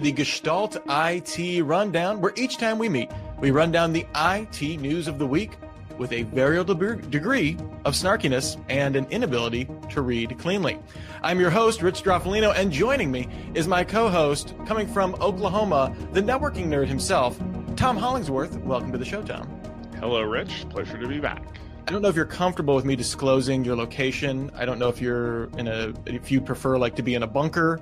the Gestalt IT Rundown, where each time we meet, we run down the IT news of the week with a variable degree of snarkiness and an inability to read cleanly. I'm your host, Rich Stroffolino, and joining me is my co host, coming from Oklahoma, the networking nerd himself, Tom Hollingsworth. Welcome to the show, Tom. Hello, Rich. Pleasure to be back. I don't know if you're comfortable with me disclosing your location. I don't know if you're in a, if you prefer like to be in a bunker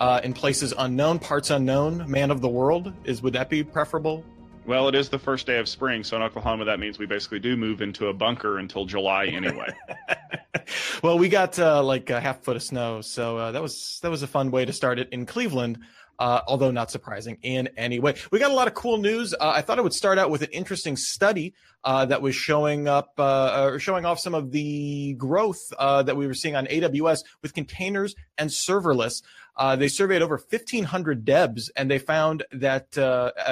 uh, in places unknown, parts unknown, man of the world. Is would that be preferable? Well, it is the first day of spring, so in Oklahoma, that means we basically do move into a bunker until July anyway. well, we got uh, like a half foot of snow, so uh, that was that was a fun way to start it in Cleveland. Uh, although not surprising in any way. We got a lot of cool news. Uh, I thought I would start out with an interesting study uh, that was showing up, uh, showing off some of the growth uh, that we were seeing on AWS with containers and serverless. Uh, they surveyed over 1,500 devs, and they found that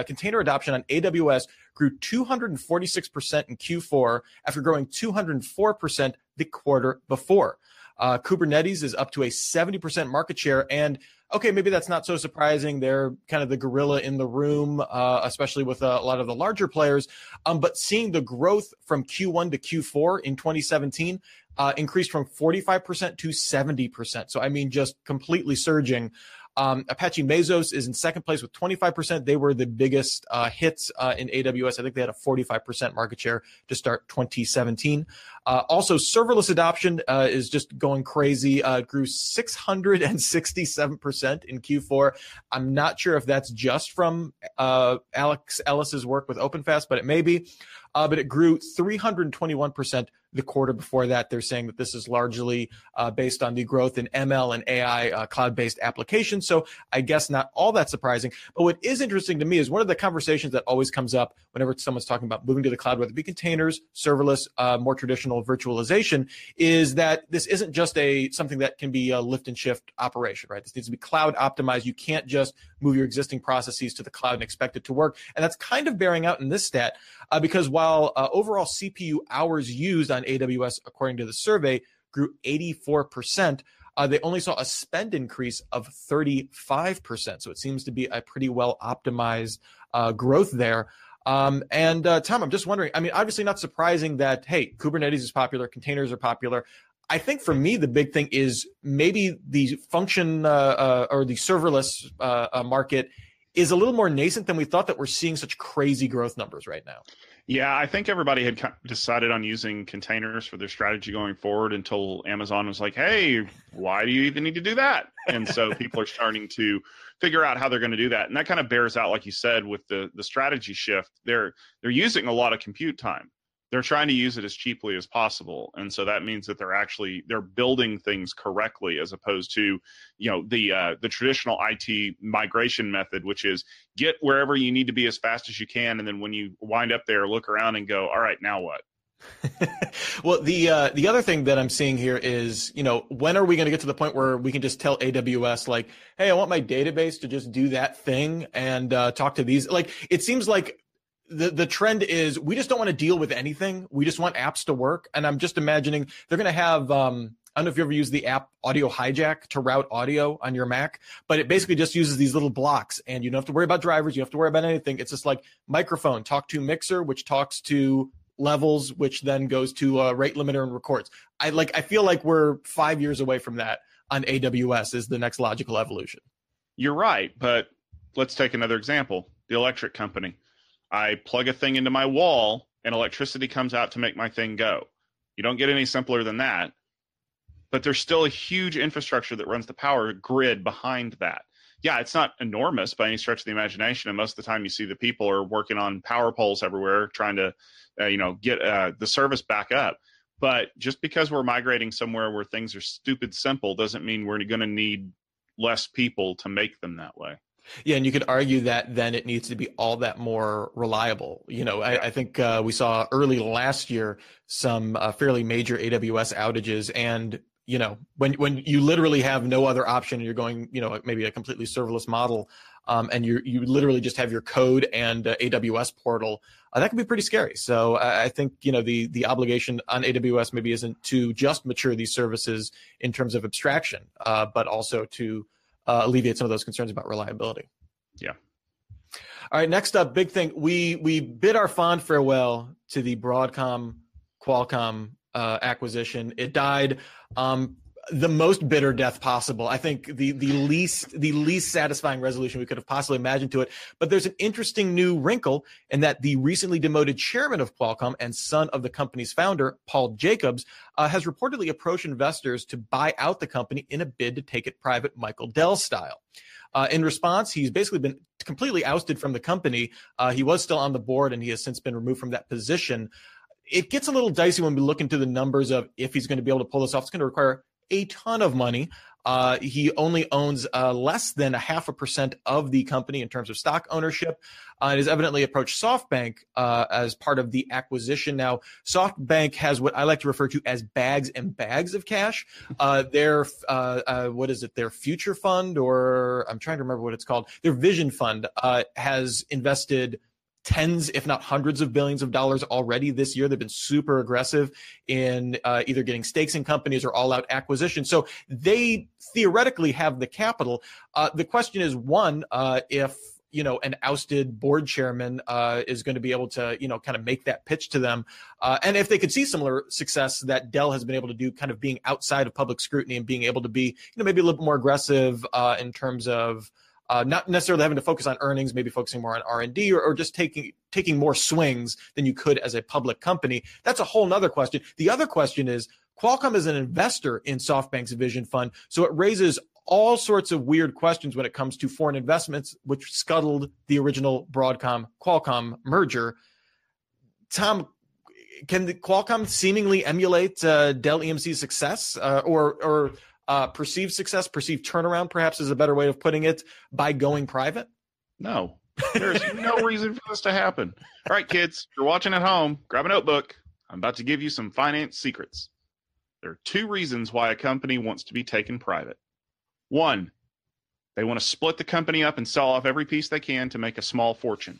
container adoption on AWS grew 246% in Q4 after growing 204% the quarter before. Kubernetes is up to a 70% market share, and okay, maybe that's not so surprising. They're kind of the gorilla in the room, uh, especially with a lot of the larger players. Um, but seeing the growth from Q1 to Q4 in 2017 uh, increased from 45% to 70%. So, I mean, just completely surging. Um, Apache Mesos is in second place with 25%. They were the biggest uh, hits uh, in AWS. I think they had a 45% market share to start 2017. Uh, also, serverless adoption uh, is just going crazy. Uh, grew 667% in Q4. I'm not sure if that's just from uh, Alex Ellis's work with OpenFaaS, but it may be. but it grew 321% the quarter before that. They're saying that this is largely uh, based on the growth in ML and AI uh, cloud based applications. So I guess not all that surprising. But what is interesting to me is one of the conversations that always comes up whenever someone's talking about moving to the cloud, whether it be containers, serverless, uh, more traditional virtualization, is that this isn't just a something that can be a lift and shift operation, right? This needs to be cloud optimized. You can't just move your existing processes to the cloud and expect it to work. And that's kind of bearing out in this stat uh, because while uh, overall CPU hours used on AWS, according to the survey, grew 84%. Uh, they only saw a spend increase of 35%. So it seems to be a pretty well optimized uh, growth there. Um, and uh, Tom, I'm just wondering. I mean, obviously not surprising that hey, Kubernetes is popular, containers are popular. I think for me, the big thing is maybe the function uh, uh, or the serverless uh, uh, market is a little more nascent than we thought. That we're seeing such crazy growth numbers right now. Yeah, I think everybody had decided on using containers for their strategy going forward until Amazon was like, "Hey, why do you even need to do that?" And so people are starting to figure out how they're going to do that, and that kind of bears out, like you said, with the the strategy shift. They're they're using a lot of compute time they're trying to use it as cheaply as possible and so that means that they're actually they're building things correctly as opposed to you know the uh, the traditional IT migration method which is get wherever you need to be as fast as you can and then when you wind up there look around and go all right now what well, the uh, the other thing that I'm seeing here is, you know, when are we going to get to the point where we can just tell AWS like, "Hey, I want my database to just do that thing and uh, talk to these"? Like, it seems like the the trend is we just don't want to deal with anything. We just want apps to work. And I'm just imagining they're going to have. Um, I don't know if you ever use the app Audio Hijack to route audio on your Mac, but it basically just uses these little blocks, and you don't have to worry about drivers. You don't have to worry about anything. It's just like microphone, talk to mixer, which talks to levels, which then goes to a rate limiter and records. I like. I feel like we're five years away from that on AWS. Is the next logical evolution. You're right, but let's take another example. The electric company I plug a thing into my wall and electricity comes out to make my thing go. You don't get any simpler than that. But there's still a huge infrastructure that runs the power grid behind that. Yeah, it's not enormous by any stretch of the imagination. And most of the time, you see the people are working on power poles everywhere, trying to, uh, you know, get uh, the service back up. But just because we're migrating somewhere where things are stupid simple doesn't mean we're going to need less people to make them that way. Yeah, and you could argue that then it needs to be all that more reliable. You know, I, I think uh, we saw early last year some uh, fairly major AWS outages, and you know, when when you literally have no other option, and you're going, you know, maybe a completely serverless model. um, and you you literally just have your code and uh, AWS portal, uh, that can be pretty scary. So I, I think you know the the obligation on AWS maybe isn't to just mature these services in terms of abstraction, uh, but also to uh, alleviate some of those concerns about reliability. Yeah. All right. Next up, big thing. We we bid our fond farewell to the Broadcom Qualcomm uh, acquisition. It died. Um, the most bitter death possible. I think the the least the least satisfying resolution we could have possibly imagined to it. But there's an interesting new wrinkle in that the recently demoted chairman of Qualcomm and son of the company's founder, Paul Jacobs, uh, has reportedly approached investors to buy out the company in a bid to take it private, Michael Dell style. Uh, in response, he's basically been completely ousted from the company. Uh, he was still on the board, and he has since been removed from that position. It gets a little dicey when we look into the numbers of if he's going to be able to pull this off. It's going to require a ton of money. Uh, he only owns uh, less than a half a percent of the company in terms of stock ownership. Uh, and has evidently approached SoftBank uh, as part of the acquisition. Now, SoftBank has what I like to refer to as bags and bags of cash. Uh, their uh, what is it? Their future fund, or I'm trying to remember what it's called. Their vision fund has invested tens, if not hundreds of billions of dollars already this year. They've been super aggressive in uh, either getting stakes in companies or all out acquisitions. So they theoretically have the capital. Uh, the question is one, uh, if you know an ousted board chairman uh, is going to be able to you know kind of make that pitch to them uh, and if they could see similar success that dell has been able to do kind of being outside of public scrutiny and being able to be you know maybe a little bit more aggressive uh, in terms of uh, not necessarily having to focus on earnings, maybe focusing more on R and D, or just taking taking more swings than you could as a public company. That's a whole nother question. The other question is Qualcomm is an investor in SoftBank's Vision Fund, so it raises all sorts of weird questions when it comes to foreign investments, which scuttled the original Broadcom Qualcomm merger. Tom, can Qualcomm seemingly emulate uh, Dell EMC's success, uh, or or uh, perceived success, perceived turnaround, perhaps is a better way of putting it, by going private? No, there's no reason for this to happen. All right, kids, you're watching at home, grab a notebook. I'm about to give you some finance secrets. There are two reasons why a company wants to be taken private. One, they want to split the company up and sell off every piece they can to make a small fortune.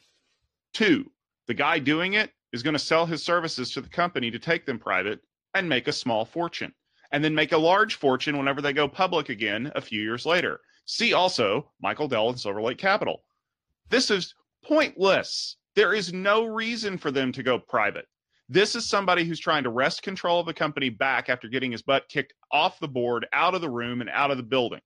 Two, the guy doing it is going to sell his services to the company to take them private and make a small fortune and then make a large fortune whenever they go public again a few years later. See also Michael Dell and Silver Lake Capital. This is pointless. There is no reason for them to go private. This is somebody who's trying to wrest control of the company back after getting his butt kicked off the board, out of the room, and out of the building.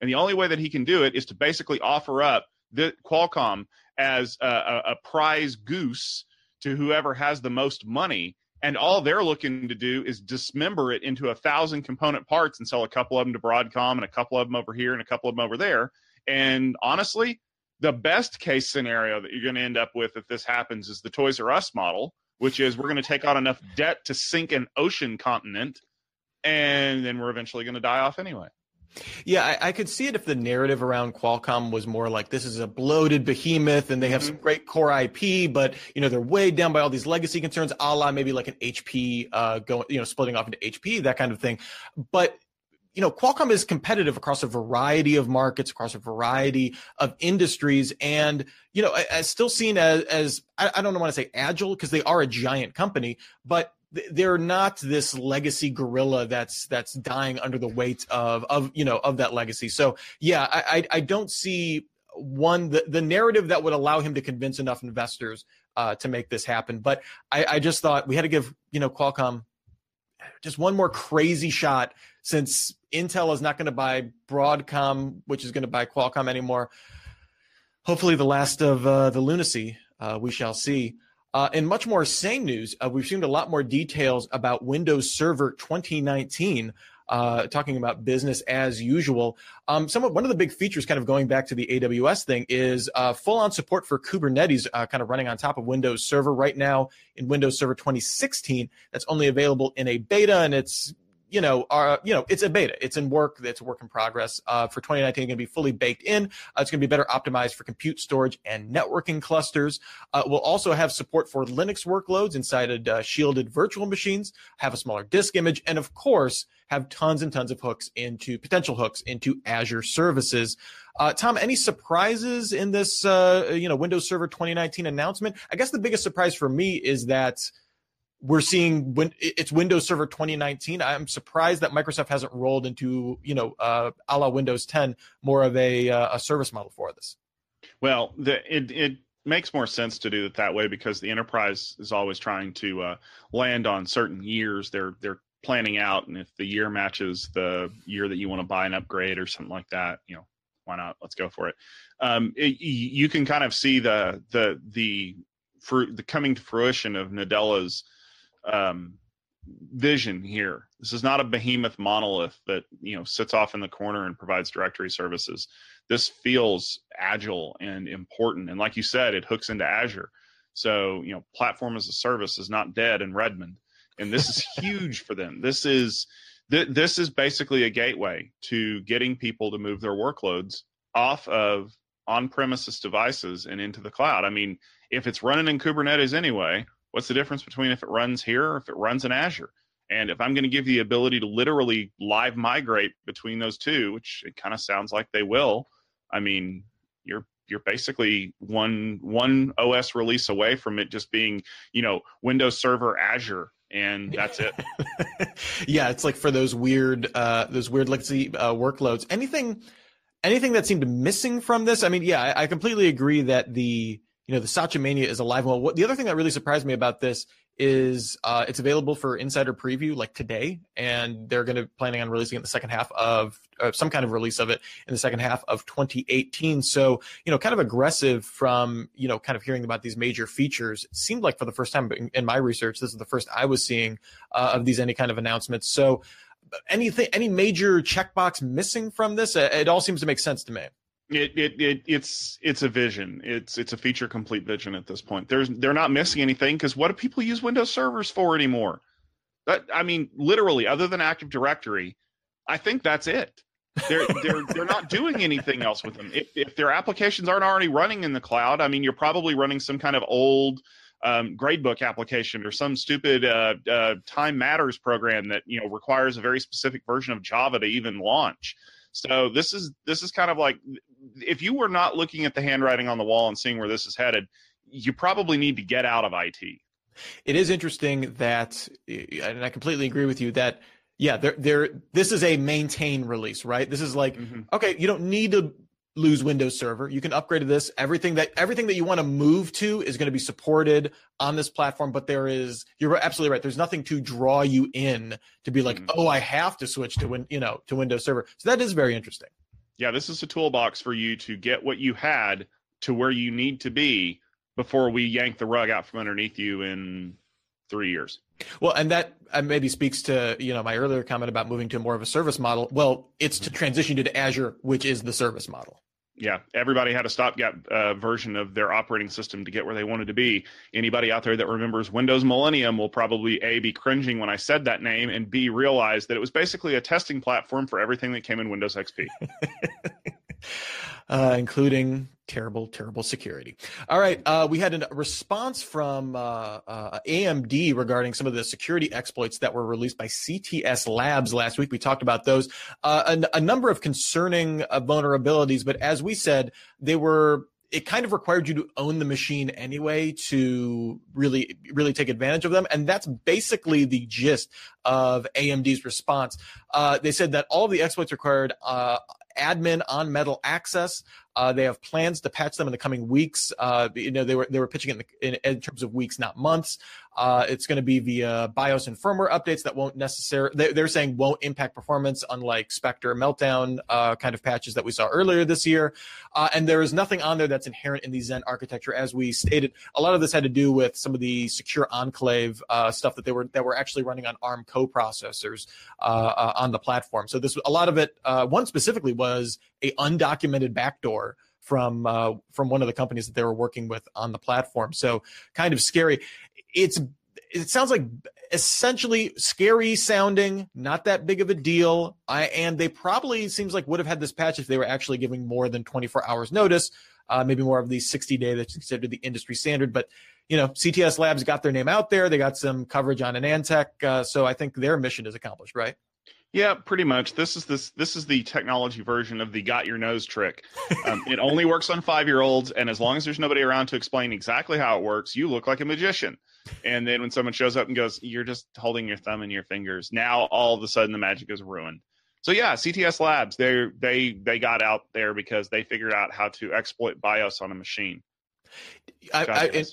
And the only way that he can do it is to basically offer up the Qualcomm as a, a, a prize goose to whoever has the most money and all they're looking to do is dismember it into a thousand component parts and sell a couple of them to Broadcom and a couple of them over here and a couple of them over there. And honestly, the best case scenario that you're going to end up with if this happens is the Toys R Us model, which is we're going to take on enough debt to sink an ocean continent, and then we're eventually going to die off anyway. Yeah, I, I, could see it if the narrative around Qualcomm was more like this is a bloated behemoth and they have mm-hmm. some great core IP, but you know they're weighed down by all these legacy concerns, a la maybe like an HP uh, going, you know, splitting off into HP, that kind of thing. But you know, Qualcomm is competitive across a variety of markets, across a variety of industries, and you know, as still seen as as I, I don't want to say agile because they are a giant company, but they're not this legacy gorilla that's that's dying under the weight of of you know of that legacy. So yeah, I I, don't see one the, the narrative that would allow him to convince enough investors uh, to make this happen. But I, I just thought we had to give you know Qualcomm just one more crazy shot since Intel is not going to buy Broadcom, which is going to buy Qualcomm anymore. Hopefully, the last of uh, the lunacy uh, we shall see. Uh, in much more sane news, uh, we've seen a lot more details about Windows Server 2019. Uh, talking about business as usual. Um, some of, one of the big features, kind of going back to the AWS thing, is uh, full-on support for Kubernetes, uh, kind of running on top of Windows Server right now in Windows Server 2016. That's only available in a beta, and it's you know, are you know, it's a beta. It's in work. It's a work in progress. Uh, for 2019, going to be fully baked in. Uh, it's going to be better optimized for compute storage and networking clusters. Uh, we'll also have support for Linux workloads inside uh, shielded virtual machines. Have a smaller disk image, and of course, have tons and tons of hooks into potential hooks into Azure services. Uh, Tom, any surprises in this, uh, you know, Windows Server 2019 announcement? I guess the biggest surprise for me is that we're seeing when it's Windows Server 2019. I'm surprised that Microsoft hasn't rolled into, you know, uh, a la Windows 10 more of a, uh, a service model for this. Well, the, it it makes more sense to do it that way because the enterprise is always trying to uh, land on certain years. They're they're planning out, and if the year matches the year that you want to buy an upgrade or something like that, you know, why not? Let's go for it. Um, it you can kind of see the the the for the coming to fruition of Nadella's um, vision here. This is not a behemoth monolith that you know sits off in the corner and provides directory services. This feels agile and important, and like you said, it hooks into Azure. So you know, platform as a service is not dead in Redmond, and this is huge for them. This is th- this is basically a gateway to getting people to move their workloads off of on-premises devices and into the cloud. I mean, if it's running in Kubernetes anyway, what's the difference between if it runs here or if it runs in Azure? And if I'm going to give you the ability to literally live migrate between those two, which it kind of sounds like they will, I mean, you're you're basically one one OS release away from it just being, you know, Windows Server Azure and that's it. yeah, it's like for those weird uh those weird legacy uh, workloads. Anything anything that seemed missing from this? I mean, yeah, I, I completely agree that the you know, the Satya Mania is alive. Well, what, the other thing that really surprised me about this is uh, it's available for insider preview like today, and they're going to planning on releasing it in the second half of uh, some kind of release of it in the second half of 2018. So, you know, kind of aggressive from you know, kind of hearing about these major features. It seemed like for the first time in, in my research, this is the first I was seeing uh, of these any kind of announcements. So, anything, any major checkbox missing from this? It all seems to make sense to me. It, it, it it's it's a vision. It's it's a feature complete vision at this point. There's they're not missing anything because what do people use Windows servers for anymore? That I mean, literally, other than Active Directory, I think that's it. They're they're they're not doing anything else with them. If if their applications aren't already running in the cloud, I mean, you're probably running some kind of old um, gradebook application or some stupid uh, uh, time matters program that you know requires a very specific version of Java to even launch. So this is this is kind of like if you were not looking at the handwriting on the wall and seeing where this is headed, you probably need to get out of IT. It is interesting that, and I completely agree with you that yeah, there, there. This is a maintain release, right? This is like, mm-hmm. okay, you don't need to lose Windows Server. You can upgrade to this. Everything that everything that you want to move to is going to be supported on this platform. But there is, you're absolutely right. There's nothing to draw you in to be like, mm-hmm. oh, I have to switch to win, you know, to Windows Server. So that is very interesting. Yeah, this is a toolbox for you to get what you had to where you need to be before we yank the rug out from underneath you in three years. Well, and that uh, maybe speaks to you know my earlier comment about moving to more of a service model. Well, it's to transition to Azure, which is the service model yeah, everybody had a stopgap uh, version of their operating system to get where they wanted to be. Anybody out there that remembers Windows Millennium will probably A, be cringing when I said that name, and B, realize that it was basically a testing platform for everything that came in Windows XP. uh, including terrible, terrible security. All right, uh, we had a response from uh, uh AMD regarding some of the security exploits that were released by CTS Labs last week. We talked about those, uh, a, a, number of concerning uh, vulnerabilities, but as we said, they were. It kind of required you to own the machine anyway to really, really take advantage of them, and that's basically the gist of AMD's response. they said that all of the exploits required admin on metal access. Uh, they have plans to patch them in the coming weeks. Uh, you know, they were they were pitching it in, in, in terms of weeks, not months. Uh, it's going to be via BIOS and firmware updates that won't necessarily, they, they're saying won't impact performance, unlike Spectre Meltdown uh, kind of patches that we saw earlier this year. Uh, and there is nothing on there that's inherent in the Zen architecture. As we stated, a lot of this had to do with some of the secure enclave uh, stuff that they were that were actually running on ARM co-processors on the platform. So this a lot of it. one specifically was a undocumented backdoor from uh, from one of the companies that they were working with on the platform. So kind of scary it's it sounds like essentially scary sounding, not that big of a deal. I, and they probably seems like would have had this patch if they were actually giving more than 24 hours notice, uh, maybe more of the 60 day that's considered the industry standard. But you know, CTS Labs got their name out there. They got some coverage on AnandTech, uh, so I think their mission is accomplished, right? Yeah, pretty much. This is this this is the technology version of the got your nose trick. Um, it only works on five year olds, and as long as there's nobody around to explain exactly how it works, you look like a magician. And then when someone shows up and goes, "You're just holding your thumb in your fingers," now all of a sudden the magic is ruined. So yeah, CTS Labs they they they got out there because they figured out how to exploit BIOS on a machine. I, I,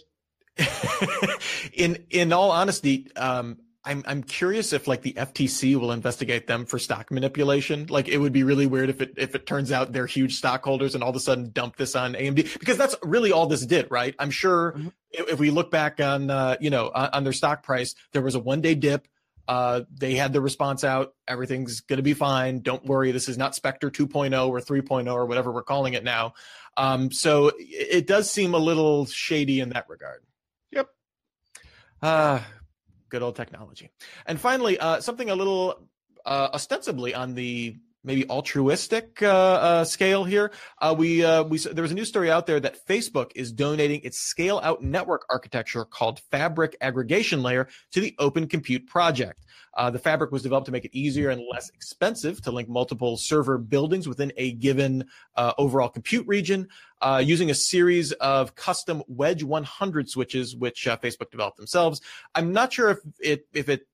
in in all honesty, um, I'm I'm curious if like the FTC will investigate them for stock manipulation. Like it would be really weird if it if it turns out they're huge stockholders and all of a sudden dump this on AMD because that's really all this did, right? I'm sure mm-hmm. if, if, we look back on uh, you know on, on their stock price, there was a one day dip. Uh, they had the response out. Everything's going to be fine. Don't worry. This is not Spectre 2.0 or 3.0 or whatever we're calling it now. Um, so it, it does seem a little shady in that regard. Yep. Uh, good old technology. And finally, uh, something a little uh, ostensibly on the maybe altruistic uh, uh, scale here. Uh, we uh, we there was a news story out there that Facebook is donating its scale out network architecture called Fabric Aggregation Layer to the Open Compute Project. Uh, the fabric was developed to make it easier and less expensive to link multiple server buildings within a given uh, overall compute region uh, using a series of custom Wedge 100 switches, which Facebook developed themselves. I'm not sure if it if it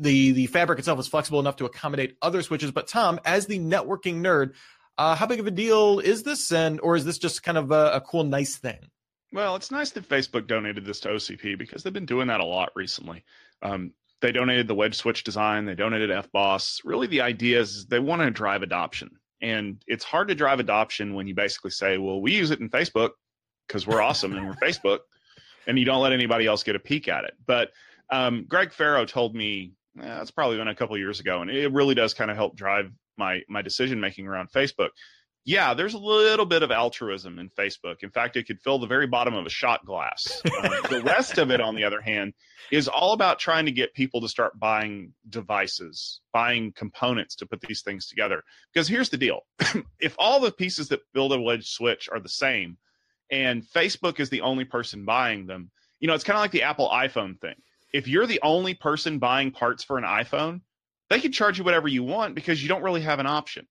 the the fabric itself is flexible enough to accommodate other switches. But Tom, as the networking nerd, uh, how big of a deal is this, and or is this just kind of a, a cool, nice thing? Well, it's nice that Facebook donated this to OCP because they've been doing that a lot recently. Um, they donated the wedge switch design. They donated FBOSS. Really, the idea is they want to drive adoption. And it's hard to drive adoption when you basically say, well, we use it in Facebook because we're awesome and we're Facebook. And you don't let anybody else get a peek at it. But um, Greg Ferro told me, it's probably been a couple years ago, and it really does kind of help drive my, my decision making around Facebook yeah, there's a little bit of altruism in Facebook. In fact, it could fill the very bottom of a shot glass. Uh, the rest of it, on the other hand, is all about trying to get people to start buying devices, buying components to put these things together. Because here's the deal if all the pieces that build a wedge switch are the same, and Facebook is the only person buying them, you know, it's kind of like the Apple iPhone thing. If you're the only person buying parts for an iPhone, they can charge you whatever you want because you don't really have an option.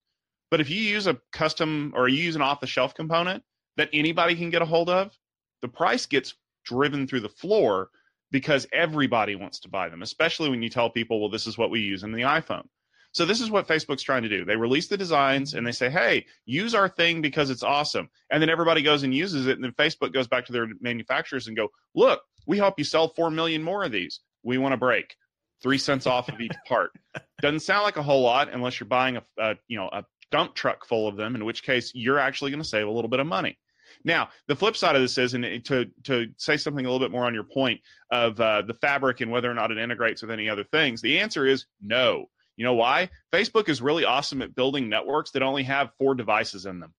But if you use a custom or you use an off the shelf component that anybody can get a hold of, the price gets driven through the floor because everybody wants to buy them, especially when you tell people, well, this is what we use in the iPhone. So this is what Facebook's trying to do. They release the designs and they say, "Hey, use our thing because it's awesome." And then everybody goes and uses it and then Facebook goes back to their manufacturers and go, "Look, we help you sell 4 million more of these. We want a break. 3 cents off of each part." Doesn't sound like a whole lot unless you're buying a, a you know, a dump truck full of them, in which case you're actually going to save a little bit of money. Now, the flip side of this is, and to to say something a little bit more on your point of uh, the fabric and whether or not it integrates with any other things, the answer is no. You know why? Facebook is really awesome at building networks that only have four devices in them.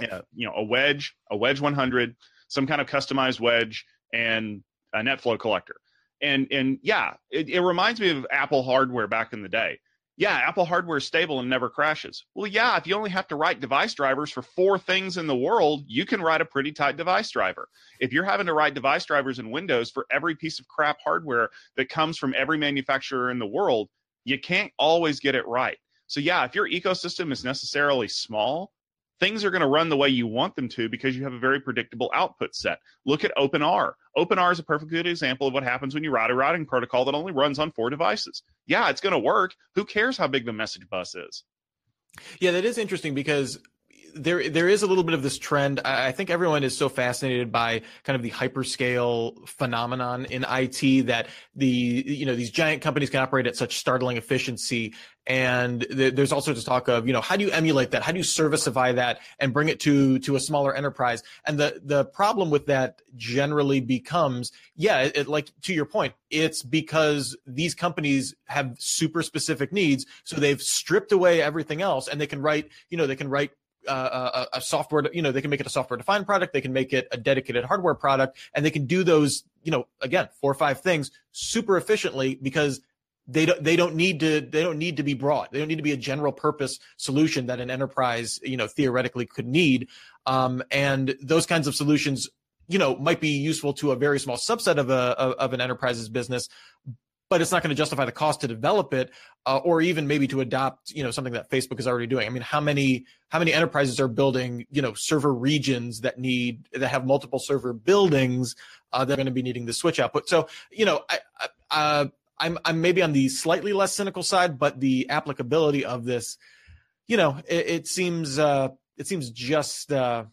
Uh, you know, a wedge, a wedge 100, some kind of customized wedge, and a NetFlow collector. And and yeah, it, it reminds me of Apple hardware back in the day yeah, Apple hardware is stable and never crashes. Well, yeah, if you only have to write device drivers for four things in the world, you can write a pretty tight device driver. If you're having to write device drivers in Windows for every piece of crap hardware that comes from every manufacturer in the world, you can't always get it right. So, yeah, if your ecosystem is necessarily small, things are going to run the way you want them to because you have a very predictable output set. Look at OpenR. OpenR is a perfect good example of what happens when you write a routing protocol that only runs on four devices. Yeah, it's going to work. Who cares how big the message bus is? Yeah, that is interesting because there there is a little bit of this trend. I think everyone is so fascinated by kind of the hyperscale phenomenon in IT that the you know these giant companies can operate at such startling efficiency, and th- there's all sorts of talk of you know how do you emulate that, how do you serviceify that, and bring it to to a smaller enterprise. And the the problem with that generally becomes yeah, it, it, like to your point, it's because these companies have super specific needs, so they've stripped away everything else, and they can write you know they can write uh, a, a software, you know, they can make it a software defined product. They can make it a dedicated hardware product and they can do those, you know, again, four or five things super efficiently because they don't they don't need to they don't need to be broad they don't need to be a general purpose solution that an enterprise you know theoretically could need um, and those kinds of solutions you know might be useful to a very small subset of a of an enterprise's business but it's not going to justify the cost to develop it uh, or even maybe to adopt you know something that facebook is already doing i mean how many how many enterprises are building you know server regions that need that have multiple server buildings uh, that are going to be needing the switch output so you know I, I, uh, I'm I'm maybe on the slightly less cynical side, but the applicability of this, you know, it, it seems uh, it seems just uh,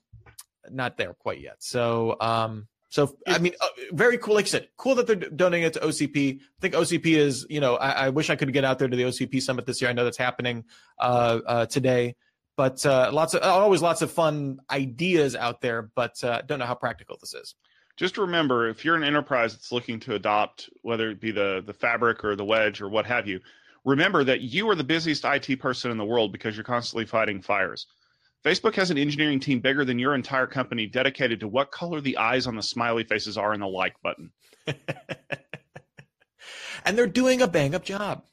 not there quite yet. So um, so I mean, uh, very cool. Like you said, cool that they're donating it to OCP. I think OCP is, you know, I, I, wish I could get out there to the OCP summit this year. I know that's happening uh, uh, today, but uh, lots of always lots of fun ideas out there. But uh, don't know how practical this is just remember if you're an enterprise that's looking to adopt whether it be the the fabric or the wedge or what have you remember that you are the busiest IT person in the world because you're constantly fighting fires Facebook has an engineering team bigger than your entire company dedicated to what color the eyes on the smiley faces are in the like button. And they're doing a bang up job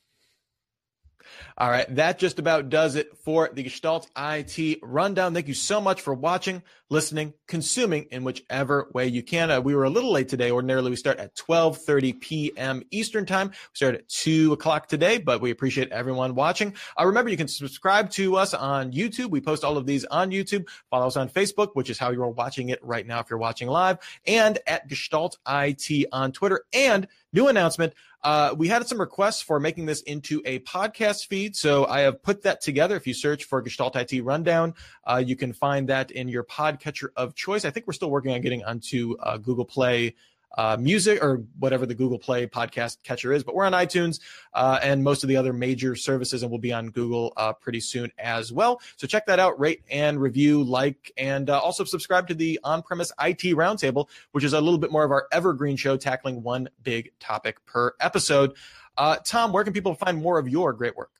all right, that just about does it for the Gestalt IT rundown. Thank you so much for watching, listening, consuming in whichever way you can. Uh, we were a little late today. Ordinarily, we start at 12:30 p.m. Eastern Time. We start at two o'clock today, but we appreciate everyone watching. Uh, remember, you can subscribe to us on YouTube. We post all of these on YouTube. Follow us on Facebook, which is how you're watching it right now if you're watching live, and at Gestalt IT on Twitter. And new announcement. Uh, we had some requests for making this into a podcast feed. So I have put that together. If you search for Gestalt IT Rundown, uh, you can find that in your podcatcher of choice. I think we're still working on getting onto uh, Google Play uh, music or whatever the Google Play podcast catcher is. But we're on iTunes uh, and most of the other major services, and we'll be on Google uh, pretty soon as well. So check that out, rate and review, like, and uh, also subscribe to the on premise IT Roundtable, which is a little bit more of our evergreen show tackling one big topic per episode. Uh, Tom, where can people find more of your great work?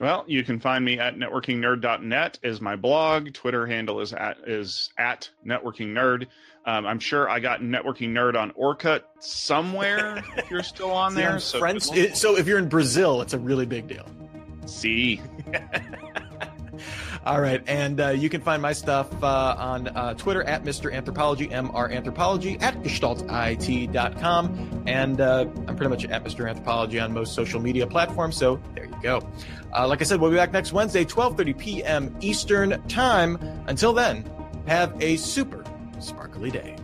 Well, you can find me at networkingnerd.net is my blog. Twitter handle is at is at networkingnerd. Um, I'm sure I got networking nerd on Orkut somewhere. if you're still on there, so, it, so if you're in Brazil, it's a really big deal. See. All right, and uh, you can find my stuff uh, on uh, Twitter at Mr. Anthropology, MR Anthropology, at gestaltit.com, and uh, I'm pretty much at Mr. Anthropology on most social media platforms. So there you go. Uh, like I said, we'll be back next Wednesday, 12:30 p.m. Eastern Time. Until then, have a super sparkly day.